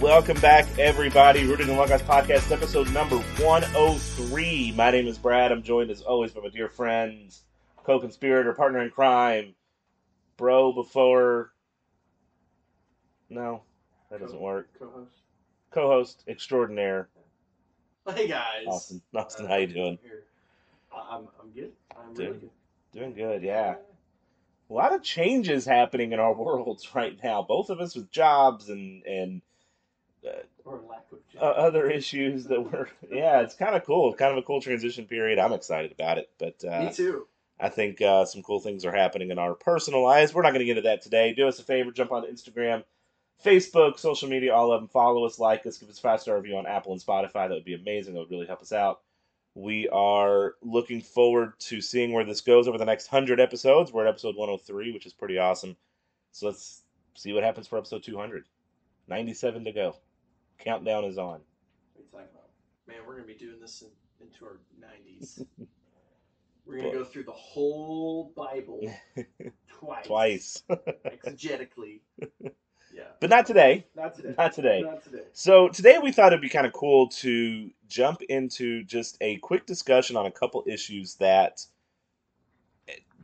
Welcome back, everybody. Rooted in Logos Podcast, episode number 103. My name is Brad. I'm joined as always by my dear friends, co conspirator, partner in crime, bro before. No, that doesn't work. Co-host. Co host extraordinaire, Hey guys. Austin. Uh, Austin, how you doing? I'm I'm good. I'm Doing- really good. Doing good, yeah. A lot of changes happening in our worlds right now. Both of us with jobs and and Or lack of uh, other issues that were. Yeah, it's kind of cool. Kind of a cool transition period. I'm excited about it, but uh, Me too. I think uh, some cool things are happening in our personal lives. We're not going to get into that today. Do us a favor, jump on Instagram, Facebook, social media, all of them. Follow us, like us, give us a five star review on Apple and Spotify. That would be amazing. That would really help us out. We are looking forward to seeing where this goes over the next 100 episodes. We're at episode 103, which is pretty awesome. So let's see what happens for episode 200. 97 to go. Countdown is on. What are you talking about? Man, we're gonna be doing this in, into our nineties. we're gonna go through the whole Bible twice. Twice. Exegetically. Yeah. but not today. Not today. Not today. Not today. So today we thought it'd be kind of cool to jump into just a quick discussion on a couple issues that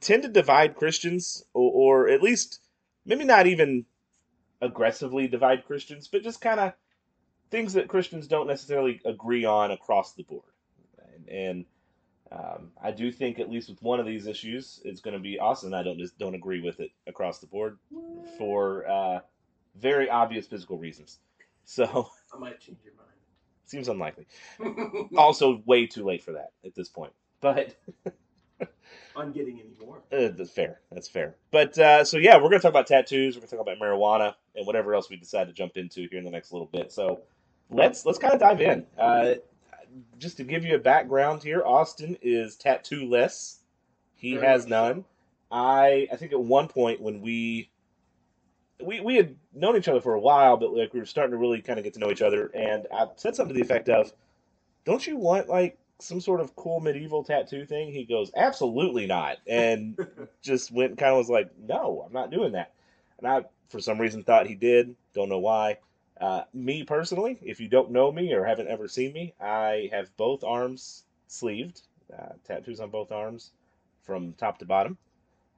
tend to divide Christians, or, or at least maybe not even aggressively divide Christians, but just kind of things that Christians don't necessarily agree on across the board. And, and um, I do think at least with one of these issues, it's going to be Austin. and I don't just don't agree with it across the board for uh, very obvious physical reasons. So I might change your mind. seems unlikely. Also, way too late for that at this point. But I'm getting any more. uh, that's fair. That's fair. But uh, so yeah, we're gonna talk about tattoos. We're gonna talk about marijuana and whatever else we decide to jump into here in the next little bit. So let's let's kind of dive in. Uh, just to give you a background here, Austin is tattoo-less. He Very has none. I I think at one point when we we we had known each other for a while, but like we were starting to really kind of get to know each other, and I said something to the effect of, "Don't you want like some sort of cool medieval tattoo thing?" He goes, "Absolutely not," and just went and kind of was like, "No, I'm not doing that." And I, for some reason, thought he did. Don't know why. Uh, me personally, if you don't know me or haven't ever seen me, I have both arms sleeved, uh, tattoos on both arms from top to bottom.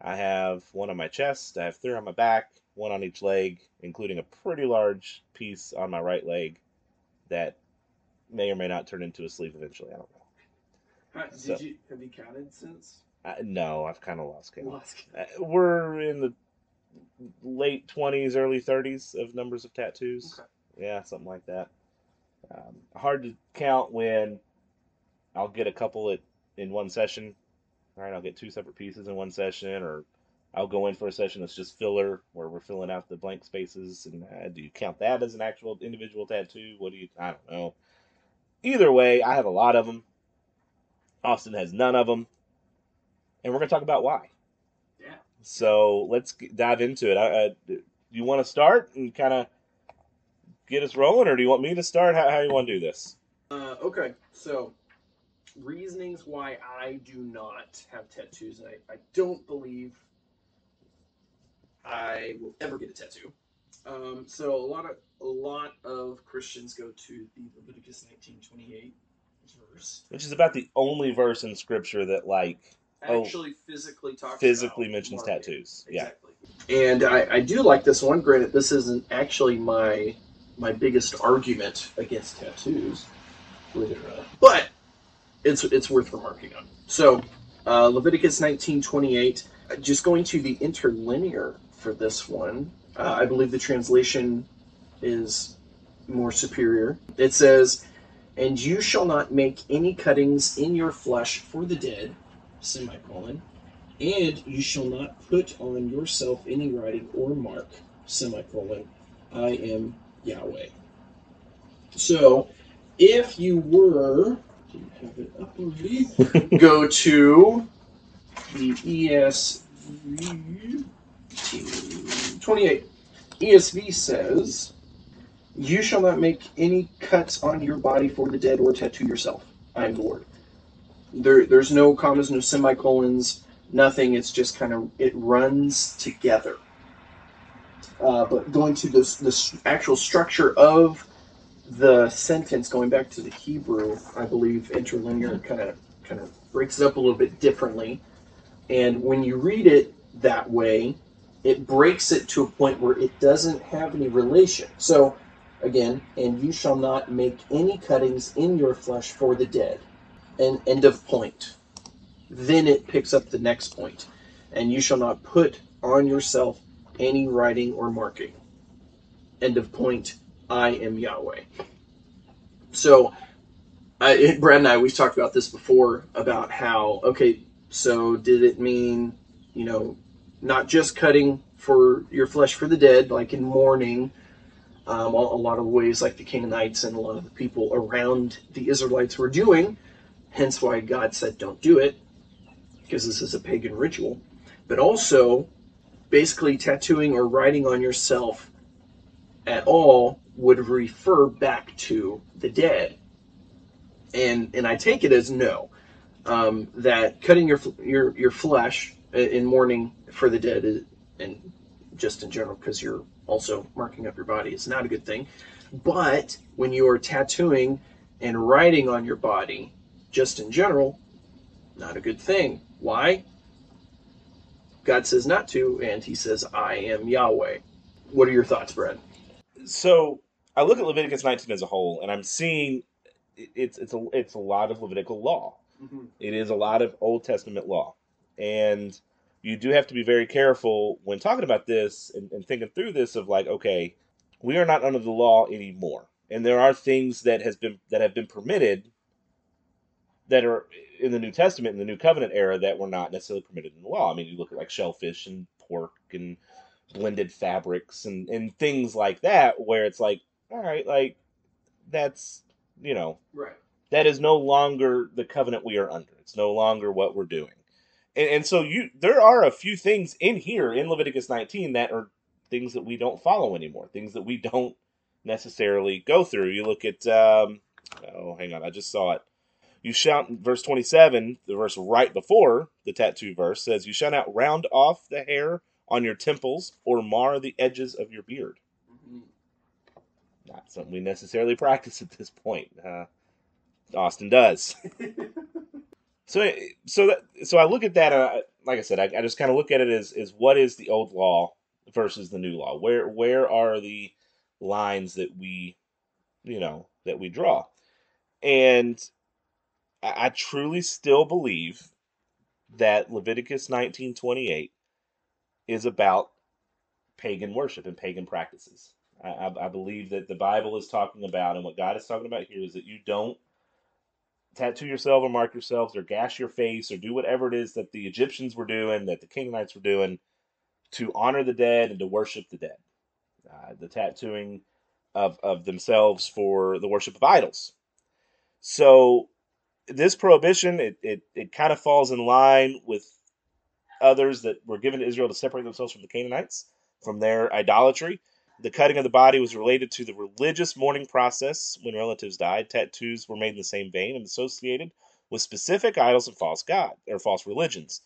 I have one on my chest, I have three on my back, one on each leg, including a pretty large piece on my right leg that may or may not turn into a sleeve eventually. I don't know. How- did So- you have you counted since? Uh, no, I've kind of lost count. Lost Uh, we're in the late 20s, early 30s of numbers of tattoos. Okay. Yeah, something like that. Um, hard to count when I'll get a couple at in one session. All right, I'll get two separate pieces in one session, or I'll go in for a session that's just filler, where we're filling out the blank spaces. And uh, do you count that as an actual individual tattoo? What do you? I don't know. Either way, I have a lot of them. Austin has none of them, and we're gonna talk about why. Yeah. So let's dive into it. I, I, do you want to start and kind of get us rolling, or do you want me to start? How, how you want to do this? Uh, okay, so reasonings why I do not have tattoos. and I, I don't believe I will ever get a tattoo. Um, so a lot of a lot of Christians go to the Leviticus nineteen twenty eight verse. Which is about the only verse in Scripture that like Oh, Actually, physically talks physically about mentions marking. tattoos. Yeah. And I, I do like this one. Granted, this isn't actually my my biggest argument against tattoos. But it's it's worth remarking on. So uh, Leviticus nineteen twenty eight. Just going to the interlinear for this one. Uh, I believe the translation is more superior. It says, "And you shall not make any cuttings in your flesh for the dead." Semicolon and you shall not put on yourself any writing or mark, semicolon, I am Yahweh. So, if you were, do you have it up already? Go to the ESV 28. ESV says, You shall not make any cuts on your body for the dead or tattoo yourself. I am Lord. There, there's no commas, no semicolons, nothing. It's just kind of it runs together. Uh, but going to this the actual structure of the sentence, going back to the Hebrew, I believe interlinear kind of kind of breaks it up a little bit differently. And when you read it that way, it breaks it to a point where it doesn't have any relation. So again, and you shall not make any cuttings in your flesh for the dead. And end of point. Then it picks up the next point. And you shall not put on yourself any writing or marking. End of point. I am Yahweh. So, I, Brad and I, we've talked about this before about how, okay, so did it mean, you know, not just cutting for your flesh for the dead, like in mourning, um, a, a lot of ways like the Canaanites and a lot of the people around the Israelites were doing, hence why God said don't do it, because this is a pagan ritual. But also, basically, tattooing or writing on yourself at all would refer back to the dead. And and I take it as no, um, that cutting your your your flesh in mourning for the dead is, and just in general because you're also marking up your body is not a good thing. But when you are tattooing and writing on your body, just in general, not a good thing. Why? God says not to, and He says, "I am Yahweh." What are your thoughts, Brad? So I look at Leviticus 19 as a whole, and I'm seeing it's it's a it's a lot of Levitical law. Mm-hmm. It is a lot of Old Testament law, and you do have to be very careful when talking about this and, and thinking through this of like, okay, we are not under the law anymore, and there are things that has been that have been permitted that are in the New Testament in the New Covenant era that were not necessarily permitted in the law. I mean, you look at like shellfish and pork and blended fabrics and, and things like that, where it's like, all right, like that's you know, right. That is no longer the covenant we are under. It's no longer what we're doing. And, and so you there are a few things in here in Leviticus 19 that are things that we don't follow anymore, things that we don't necessarily go through. You look at um, oh, hang on, I just saw it. You shall verse 27, the verse right before the tattoo verse says, "You shall not round off the hair on your temples or mar the edges of your beard. Mm-hmm. Not something we necessarily practice at this point. Uh, Austin does. so, so that, so I look at that. Uh, like I said, I, I just kind of look at it as, as what is the old law versus the new law. Where where are the lines that we, you know, that we draw? And I, truly still believe that Leviticus nineteen twenty eight is about pagan worship and pagan practices. I, I, I, believe that the Bible is talking about, and what God is talking about here is that you don't tattoo yourself or mark yourselves or gash your face or do whatever it is that the Egyptians were doing, that the Canaanites were doing to honor the dead and to worship the dead. Uh, the tattooing of, of themselves for the worship of idols. So this prohibition, it, it, it kind of falls in line with others that were given to Israel to separate themselves from the Canaanites, from their idolatry. The cutting of the body was related to the religious mourning process when relatives died. Tattoos were made in the same vein and associated with specific idols and false god or false religions.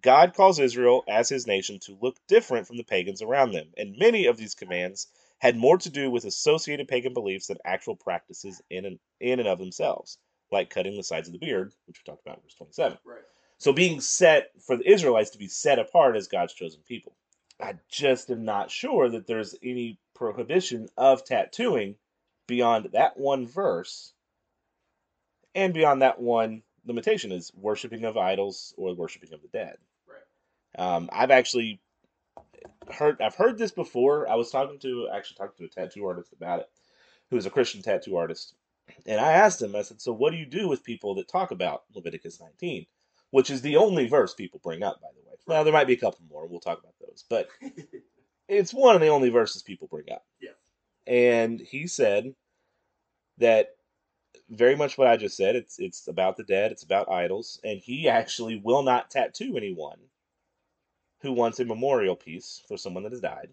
God calls Israel as his nation to look different from the pagans around them, and many of these commands had more to do with associated pagan beliefs than actual practices in and, in and of themselves, like cutting the sides of the beard, which we talked about in verse 27. Right. So being set for the Israelites to be set apart as God's chosen people. I just am not sure that there's any prohibition of tattooing beyond that one verse and beyond that one limitation is worshiping of idols or worshiping of the dead. Right. Um, I've actually heard I've heard this before. I was talking to actually talking to a tattoo artist about it, who is a Christian tattoo artist, and I asked him. I said, "So what do you do with people that talk about Leviticus 19?" which is the only verse people bring up, by the way. Now, there might be a couple more. We'll talk about those. But it's one of the only verses people bring up. Yeah. And he said that very much what I just said. It's it's about the dead. It's about idols, and he actually will not tattoo anyone who wants a memorial piece for someone that has died,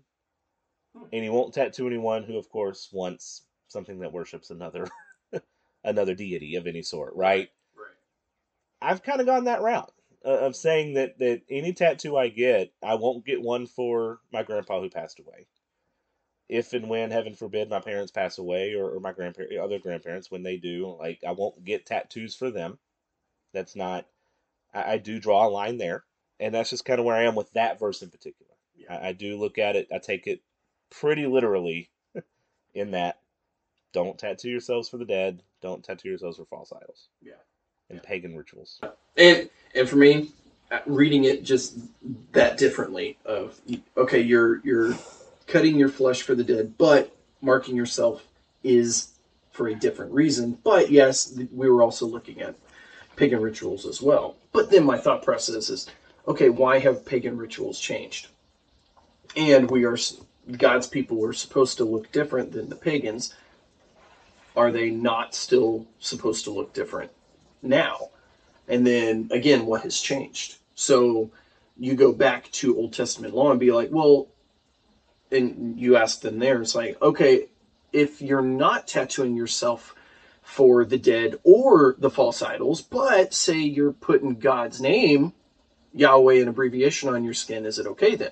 hmm. and he won't tattoo anyone who, of course, wants something that worships another another deity of any sort. Right? Right. I've kind of gone that route uh, of saying that that any tattoo I get, I won't get one for my grandpa who passed away. if and when, heaven forbid, my parents pass away or, or my grandparents, other grandparents, when they do, like I won't get tattoos for them. That's not. I, I do draw a line there, and that's just kind of where I am with that verse in particular. Yeah. I, I do look at it. I take it pretty literally, in that don't tattoo yourselves for the dead. Don't tattoo yourselves for false idols. Yeah. And Yeah. pagan rituals. and and for me uh, reading it just that differently of okay you're you're cutting your flesh for the dead but marking yourself is for a different reason but yes we were also looking at pagan rituals as well but then my thought process is okay why have pagan rituals changed and we are god's people were supposed to look different than the pagans are they not still supposed to look different now? And then again what has changed? So you go back to old testament law and be like well and you ask them there it's like okay if you're not tattooing yourself for the dead or the false idols but say you're putting god's name yahweh an abbreviation on your skin is it okay then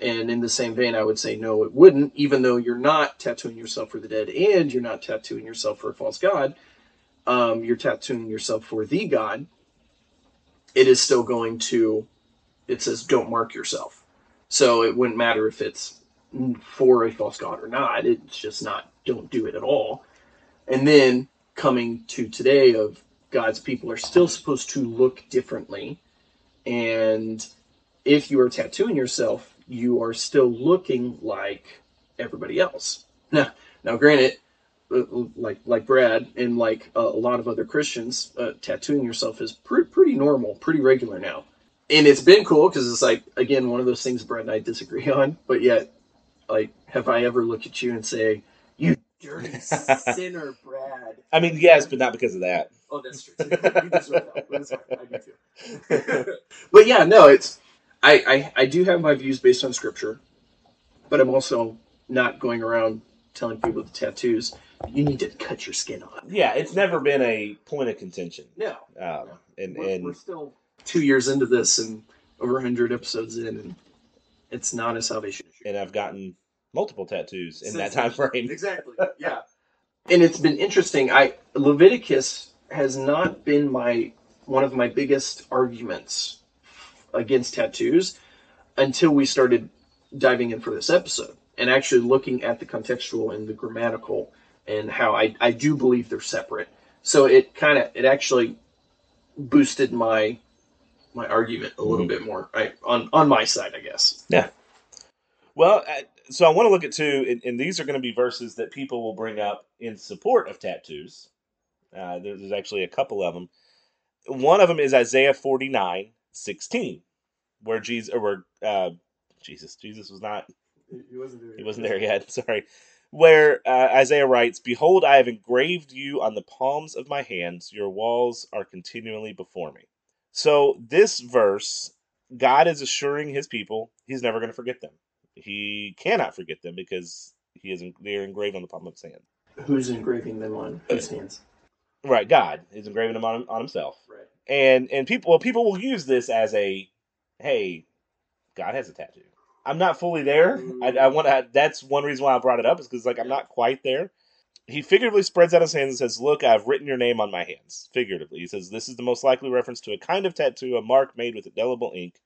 and in the same vein i would say no it wouldn't even though you're not tattooing yourself for the dead and you're not tattooing yourself for a false god um, you're tattooing yourself for the God, it is still going to, it says don't mark yourself. So it wouldn't matter if it's for a false God or not. It's just not, don't do it at all. And then coming to today of God's people are still supposed to look differently. And if you are tattooing yourself, you are still looking like everybody else. Now, now granted, uh, like like Brad and like uh, a lot of other Christians, uh, tattooing yourself is pre- pretty normal, pretty regular now, and it's been cool because it's like again one of those things Brad and I disagree on, but yet, like, have I ever looked at you and say, "You dirty sinner, Brad"? I mean, yes, but not because of that. Oh, that's true. you deserve that. That's. I do too. but yeah, no, it's I, I I do have my views based on scripture, but I'm also not going around telling people with tattoos you need to cut your skin off. Yeah, it's never been a point of contention. No, Um, and we're, and we're still two years into this and over hundred episodes in, and it's not a salvation issue. and I've gotten multiple tattoos in that time frame. Exactly. Yeah. and it's been interesting. I Leviticus has not been my one of my biggest arguments against tattoos until we started diving in for this episode and actually looking at the contextual and the grammatical and how I, I do believe they're separate. So it kind of it actually boosted my my argument a little Mhm. bit more I, on on my side, I guess. Yeah. Well, I- so I want to look at two, and, and these are going to be verses that people will bring up in support of tattoos. Uh, there's actually a couple of them. One of them is Isaiah 49, 16, where Jesus, or where uh, Jesus, Jesus was not He wasn't doing He wasn't there yet. Sorry. Where uh, Isaiah writes, "Behold, I have engraved you on the palms of my hands; your walls are continually before me." So this verse, God is assuring His people He's never going to forget them. He cannot forget them because He is they are engraved on the palm of His hand. Who's engraving them on His hands? Right, God is engraving them on, on Himself. And and people well, people will use this as a, hey, God has a tattoo. I'm not fully there. I, I want to. That's one reason why I brought it up is because like I'm not quite there. He figuratively spreads out his hands and says, "Look, I've written your name on my hands." Figuratively, he says, "This is the most likely reference to a kind of tattoo, a mark made with indelible ink."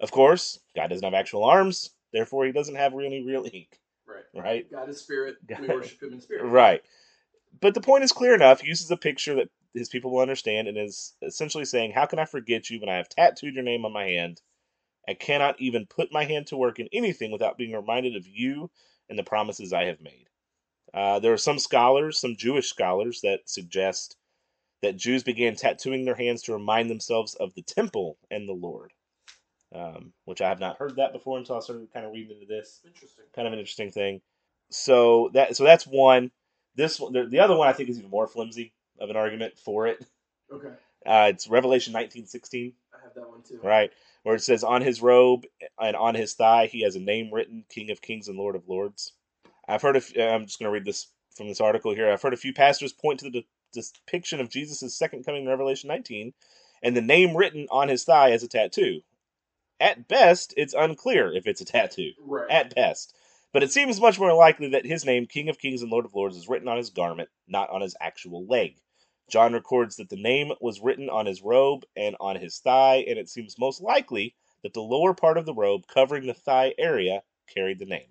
Of course, God doesn't have actual arms, therefore, he doesn't have really real ink, Right. right? God is spirit. We worship him in spirit. Right. But the point is clear enough. He uses a picture that his people will understand and is essentially saying, How can I forget you when I have tattooed your name on my hand? I cannot even put my hand to work in anything without being reminded of you and the promises I have made. Uh, there are some scholars, some Jewish scholars, that suggest that Jews began tattooing their hands to remind themselves of the temple and the Lord, um, which I have not heard that before until I started kind of reading into this Interesting. kind of an interesting thing. So that so that's one. This one, the, the other one, I think is even more flimsy of an argument for it. Okay. Uh, it's Revelation nineteen sixteen, I have that one too. right, where it says, "On his robe and on his thigh, he has a name written: King of Kings and Lord of Lords." I've heard. Of, I'm just going to read this from this article here. I've heard a few pastors point to the de- depiction of Jesus' second coming in Revelation nineteen, and the name written on his thigh as a tattoo. At best, it's unclear if it's a tattoo Right. at best. But it seems much more likely that his name, King of Kings and Lord of Lords, is written on his garment, not on his actual leg. John records that the name was written on his robe and on his thigh, and it seems most likely that the lower part of the robe covering the thigh area carried the name.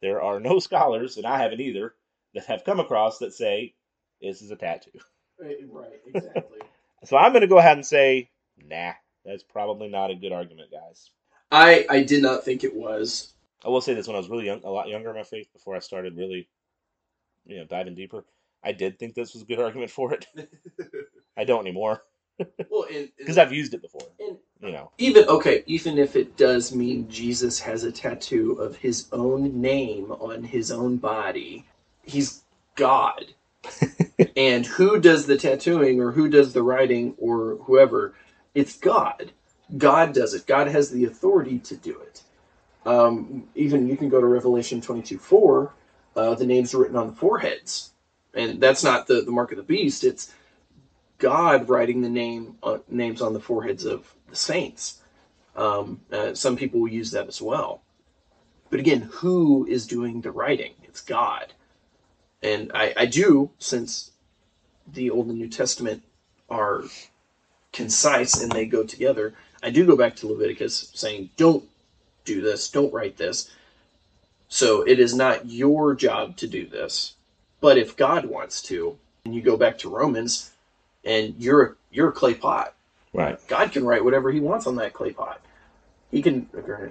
There are no scholars, and I haven't either, that have come across that say this is a tattoo. Eh, right, exactly. So I'm going to go ahead and say, nah, that's probably not a good argument, guys. I I did not think it was. I will say this: when I was really young, a lot younger in my faith, before I started really, you know, diving deeper, I did think this was a good argument for it. I don't anymore well, because I've used it before. and You know, even okay, even if it does mean Jesus has a tattoo of his own name on his own body, he's God. and who does the tattooing or who does the writing or whoever? It's God. God does it. God has the authority to do it. Um, even you can go to Revelation 22 4, uh, the names are written on the foreheads. And that's not the, the mark of the beast, it's God writing the name uh, names on the foreheads of the saints. Um, uh, some people will use that as well. But again, who is doing the writing? It's God. And I, I do, since the Old and New Testament are concise and they go together, I do go back to Leviticus saying, don't do this, don't write this. So it is not your job to do this. But if God wants to, and you go back to Romans, and you're a, you're a clay pot, right? God can write whatever He wants on that clay pot. He can,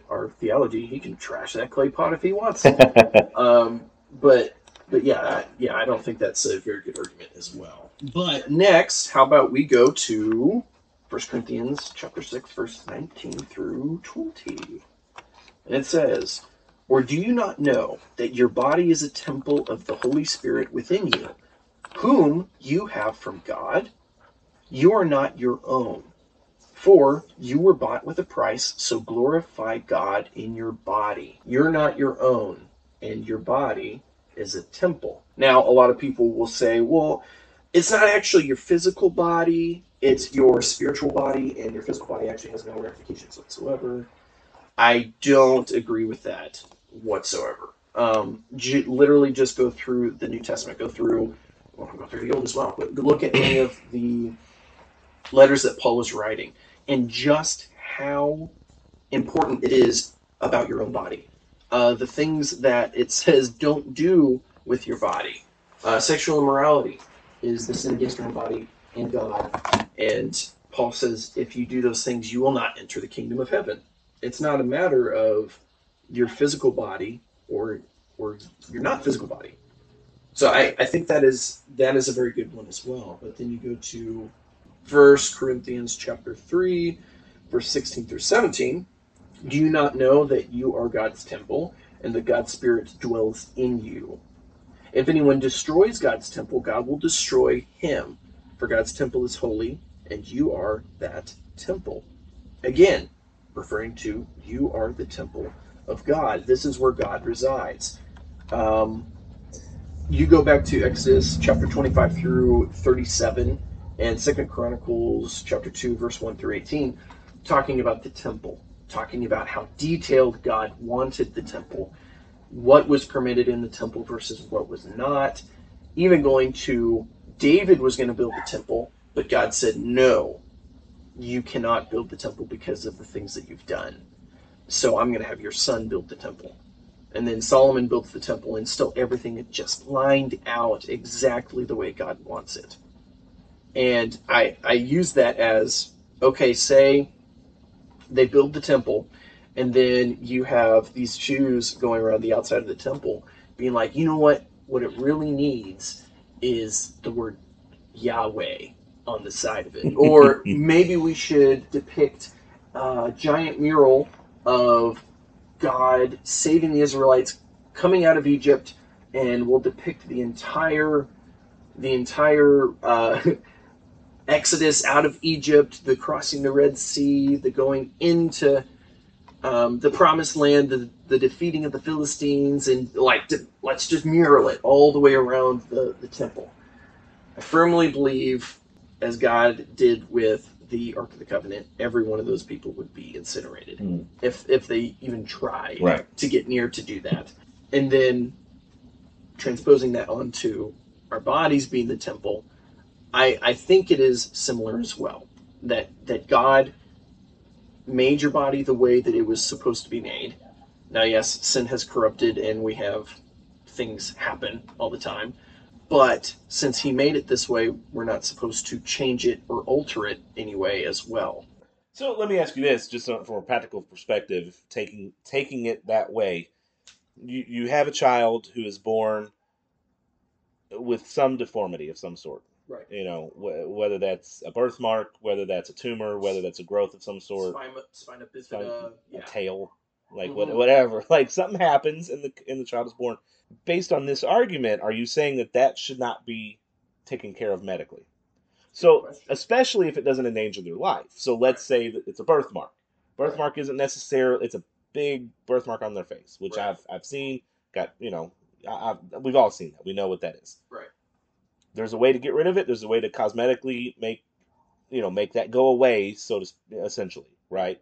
our theology, He can trash that clay pot if He wants. um, but but yeah, I, yeah, I don't think that's a very good argument as well. But next, how about we go to 1 Corinthians chapter 6, verse 19 through 20. And it says, Or do you not know that your body is a temple of the Holy Spirit within you, whom you have from God? You are not your own. For you were bought with a price, so glorify God in your body. You're not your own, and your body is a temple. Now, a lot of people will say, well, it's not actually your physical body, it's your spiritual body, and your physical body actually has no ramifications whatsoever. I don't agree with that whatsoever. Um, literally, just go through the New Testament, go through, well, go through the Old as well, but look at any of the letters that Paul is writing, and just how important it is about your own body. Uh, the things that it says don't do with your body. Uh, sexual immorality is the sin against your own body and God. And Paul says, if you do those things, you will not enter the kingdom of heaven. It's not a matter of your physical body or or your not physical body. So I, I think that is that is a very good one as well. But then you go to First Corinthians chapter three, verse sixteen through seventeen. Do you not know that you are God's temple and that God's Spirit dwells in you? If anyone destroys God's temple, God will destroy him. For God's temple is holy, and you are that temple. Again, referring to you are the temple of God. This is where God resides. Um, you go back to Exodus chapter 25 through 37 and Second Chronicles chapter 2 verse 1 through 18 talking about the temple talking about how detailed God wanted the temple, what was permitted in the temple versus what was not. Even going to David was going to build the temple, but God said, No, you cannot build the temple because of the things that you've done. So I'm going to have your son build the temple. And then Solomon builds the temple, and still everything is just lined out exactly the way God wants it. And I, I use that as okay, say they build the temple, and then you have these Jews going around the outside of the temple, being like, you know what? What it really needs is the word Yahweh on the side of it, or maybe we should depict a giant mural of God saving the Israelites coming out of Egypt, and we'll depict the entire the entire uh, Exodus out of Egypt, the crossing the Red Sea, the going into um, the Promised Land, the, the defeating of the Philistines, and like to, let's just mural it all the way around the, the temple. I firmly believe, as God did with the Ark of the Covenant, every one of those people would be incinerated Mm. if if they even try Right. to get near to do that. and then transposing that onto our bodies being the temple, I, I think it is similar as well. That that God made your body the way that it was supposed to be made. Now, yes, sin has corrupted, and we have things happen all the time. But since He made it this way, we're not supposed to change it or alter it anyway as well. So let me ask you this, just from a practical perspective, taking taking it that way, you you have a child who is born with some deformity of some sort. Right. You know, wh- whether that's a birthmark, whether that's a tumor, whether that's a growth of some sort, Spina, spina bifida, Spina- yeah. a tail, like what, Mhm. whatever. Like something happens and the and the child is born. Based on this argument, are you saying that that should not be taken care of medically? So, especially if it doesn't endanger their life. So, let's say that it's a birthmark. Birthmark isn't necessarily it's a big birthmark on their face, which Right. I've I've seen. Got you know, I, I've, we've all seen that. We know what that is. Right. There's a way to get rid of it. There's a way to cosmetically make, you know, make that go away. So to essentially, right?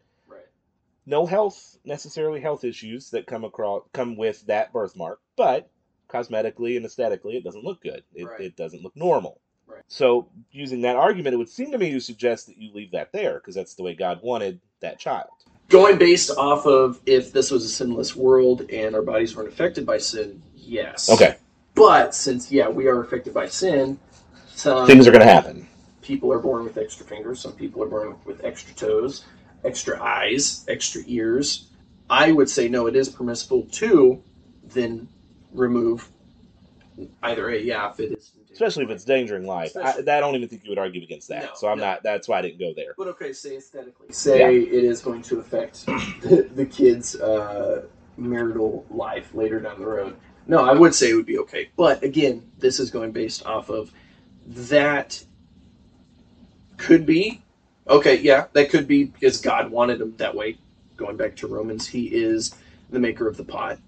No health necessarily health issues that come across come with that birthmark, but cosmetically and aesthetically, it doesn't look good. It, Right. it doesn't look normal. Right. So, using that argument, it would seem to me to suggest that you leave that there because that's the way God wanted that child. Going based off of if this was a sinless world and our bodies weren't affected by sin, yes. Okay, But since yeah, we are affected by sin, some things are going to happen. people are born with extra fingers, some people are born with extra toes, extra eyes, extra ears. I would say no, it is permissible to then remove either a yeah, if it is Especially if it's endangering life. I, I don't even think you would argue against that. No, so I'm no. not. That's why I didn't go there. But okay, say aesthetically. Say it is going to affect the, the kid's uh, marital life later down the road. No, I would say it would be okay. But again, this is going based off of that could be okay. Yeah, that could be because God wanted him that way. Going back to Romans, He is the maker of the pot.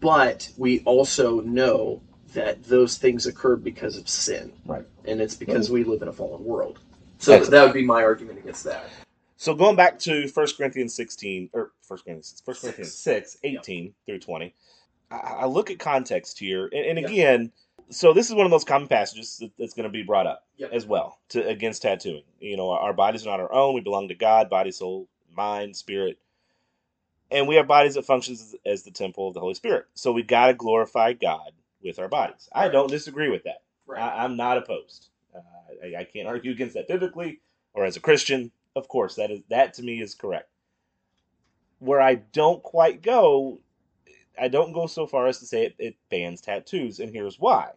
But we also know that those things occurred because of sin, Right. And it's because we live in a fallen world. So Excellent. that would be my argument against that. So going back to 1 Corinthians 16, or 1 Corinthians, 1 Corinthians Six. 6, 18 through 20, I, I look at context here, and, and Yep. So this is one of those common passages that, that's going to be brought up Yep. as well to against tattooing. You know, our bodies are not our own; we belong to God, body, soul, mind, spirit, and we have bodies that functions as, as the temple of the Holy Spirit. So we got to glorify God with our bodies. I don't disagree with that. Right. I, I'm not opposed. Uh, I, I can't argue against that biblically or as a Christian. Of course, that is that to me is correct. Where I don't quite go, I don't go so far as to say it, it bans tattoos, and here's why.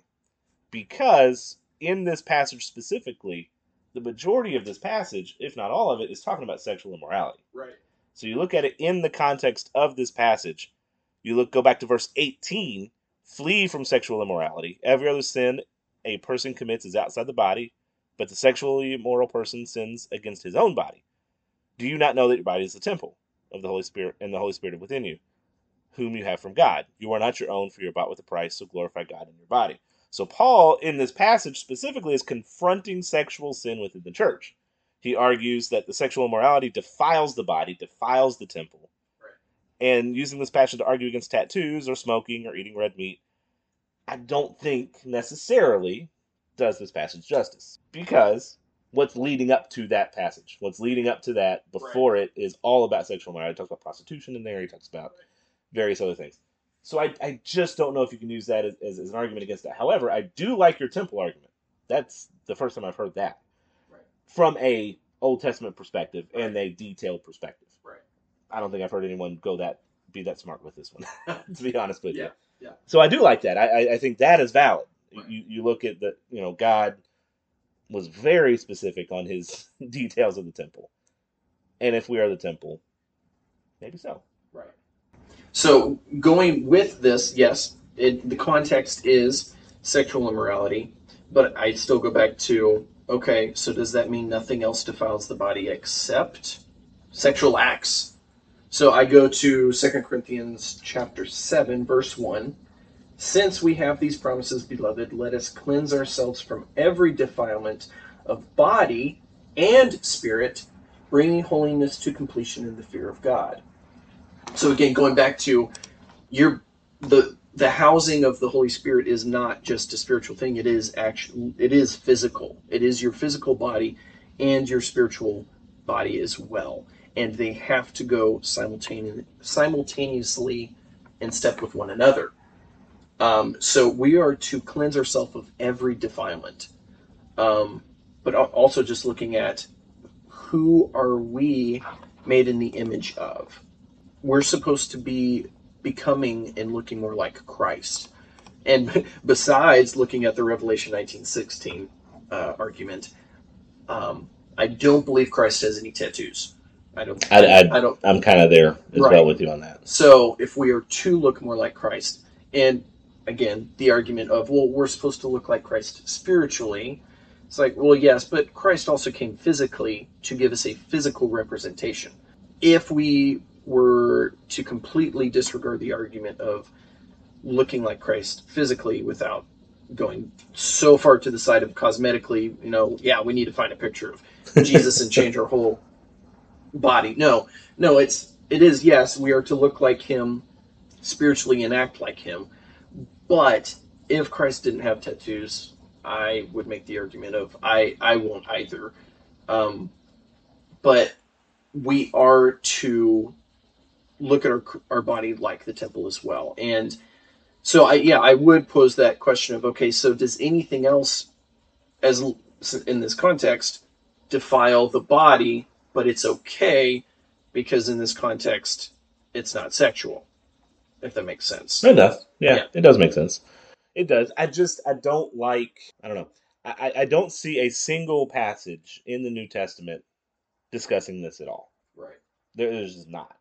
Because in this passage specifically, the majority of this passage, if not all of it, is talking about sexual immorality. right. So you look at it in the context of this passage. You look go back to verse 18, flee from sexual immorality. Every other sin a person commits is outside the body, but the sexually immoral person sins against his own body. Do you not know that your body is the temple of the Holy Spirit and the Holy Spirit within you, whom you have from God? You are not your own, for you are bought with a price, so glorify God in your body. So Paul in this passage specifically is confronting sexual sin within the church. He argues that the sexual immorality defiles the body, defiles the temple. Right. And using this passage to argue against tattoos or smoking or eating red meat, I don't think necessarily does this passage justice. Because what's leading up to that passage, what's leading up to that before it is all about sexual immorality. He talks about prostitution in there, he talks about various other things. So I, I just don't know if you can use that as, as, as an argument against that. However, I do like your temple argument. That's the first time I've heard that Right. from a Old Testament perspective and a detailed perspective. Right. I don't think I've heard anyone go that be that smart with this one. to be honest with you. Yeah, yeah. So I do like that. I, I, I think that is valid. Right. You you look at the you know God was very specific on his details of the temple, and if we are the temple, maybe so. So going with this, yes, it, the context is sexual immorality, but I still go back to okay. So does that mean nothing else defiles the body except sexual acts? So I go to 2 Corinthians chapter 7 verse 1. Since we have these promises, beloved, let us cleanse ourselves from every defilement of body and spirit, bringing holiness to completion in the fear of God. So again, going back to your the the housing of the Holy Spirit is not just a spiritual thing. It is actually it is physical. It is your physical body and your spiritual body as well, and they have to go simultaneously simultaneously in step with one another. Um, so we are to cleanse ourselves of every defilement, um, but also just looking at who are we made in the image of. We're supposed to be becoming and looking more like Christ. And besides looking at the Revelation 19:16 uh, argument, um, I don't believe Christ has any tattoos. I don't. I, I, I don't. I'm kind of there as Right. well with you on that. So if we are to look more like Christ, and again, the argument of well, we're supposed to look like Christ spiritually. It's like, well, yes, but Christ also came physically to give us a physical representation. If we were to completely disregard the argument of looking like Christ physically without going so far to the side of cosmetically, you know, yeah, we need to find a picture of Jesus and change our whole body. No, no, it's it is yes, we are to look like him spiritually and act like him. But if Christ didn't have tattoos, I would make the argument of I I won't either. Um, but we are to look at our our body like the temple as well. And so I yeah, I would pose that question of okay, so does anything else as in this context defile the body, but it's okay because in this context it's not sexual. If that makes sense. It does. Yeah, Yeah. it does make sense. It does. I just I don't like. I don't know. I I- I don't see a single passage in the New Testament discussing this at all. Right. There, there's just not.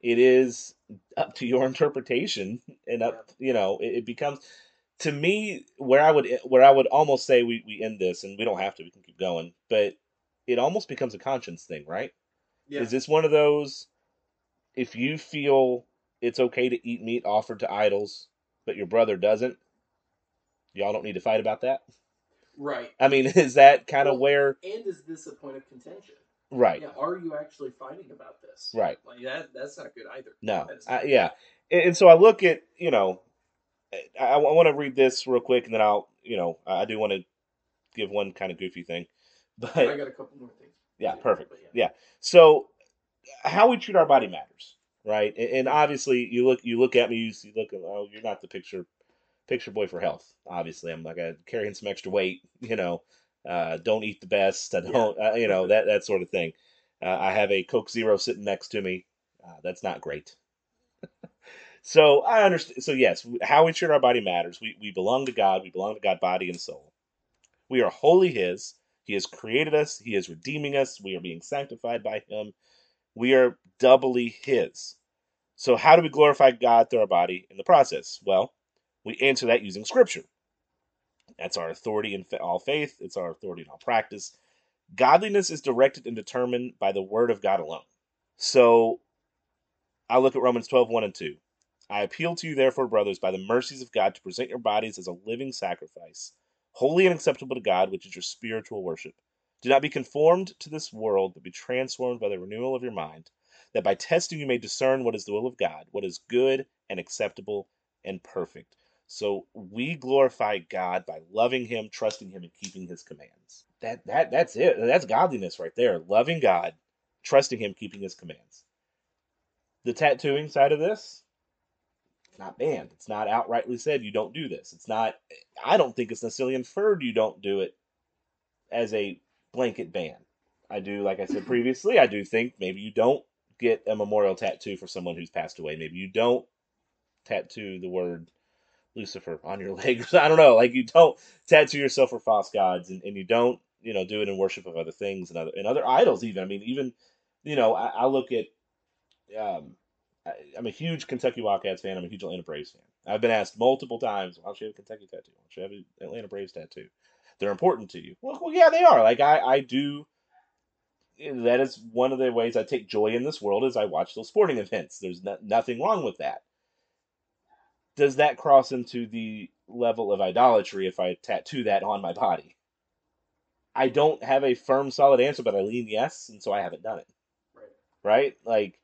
It is up to your interpretation, and up. You know, it, it becomes to me where I would where I would almost say we we end this, and we don't have to. We can keep going, but it almost becomes a conscience thing, right? Yeah. Is this one of those? If you feel it's okay to eat meat offered to idols, but your brother doesn't, y'all don't need to fight about that. right. I mean, is that kind of Well- where? And is this a point of contention? Right. Yeah. Are you actually fighting about this? Right. Like that. That's not good either. No. That is I, yeah. And, and so I look at you know, I, I want to read this real quick, and then I'll you know I do want to give one kind of goofy thing, but I got a couple more things. Yeah, perfect. But Yeah. So, how we treat our body matters, right? And, and obviously, you look you look at me, you see, look, oh, you're not the picture picture boy for health. Obviously, I'm like uh, carrying some extra weight. You know, uh, don't eat the best. I don't, uh, you know, that that sort of thing. Uh, I have a Coke Zero sitting next to me. Uh, that's not great. so I understand. So yes, how we treat our body matters. We we belong to God. We belong to God, body and soul. We are wholly His. He has created us. He is redeeming us. We are being sanctified by Him. We are doubly His. So, how do we glorify God through our body in the process? Well, we answer that using Scripture. That's our authority in all faith, it's our authority in all practice. Godliness is directed and determined by the Word of God alone. So, I look at Romans 12, 1 and 2. I appeal to you, therefore, brothers, by the mercies of God, to present your bodies as a living sacrifice holy and acceptable to God, which is your spiritual worship. Do not be conformed to this world, but be transformed by the renewal of your mind, that by testing you may discern what is the will of God, what is good and acceptable and perfect. So we glorify God by loving Him, trusting Him, and keeping His commands. That that that's it. That's godliness right there. Loving God, trusting Him, keeping His commands. The tattooing side of this, it's not banned. It's not outrightly said you don't do this. It's not I don't think it's necessarily inferred you don't do it as a blanket ban. I do, like I said previously, I do think maybe you don't get a memorial tattoo for someone who's passed away. Maybe you don't tattoo the word Lucifer on your leg. I don't know. Like you don't tattoo yourself for false gods, and, and you don't, you know, do it in worship of other things and other and other idols. Even I mean, even you know, I, I look at. Um, I, I'm a huge Kentucky Wildcats fan. I'm a huge Atlanta Braves fan. I've been asked multiple times, "Why don't you have a Kentucky tattoo? Why don't you have an Atlanta Braves tattoo? They're important to you." Well, well yeah, they are. Like I, I do. That is one of the ways I take joy in this world is I watch those sporting events. There's no, nothing wrong with that. Does that cross into the level of idolatry if I tattoo that on my body? I don't have a firm, solid answer, but I lean yes, and so I haven't done it. Right. Right? Like,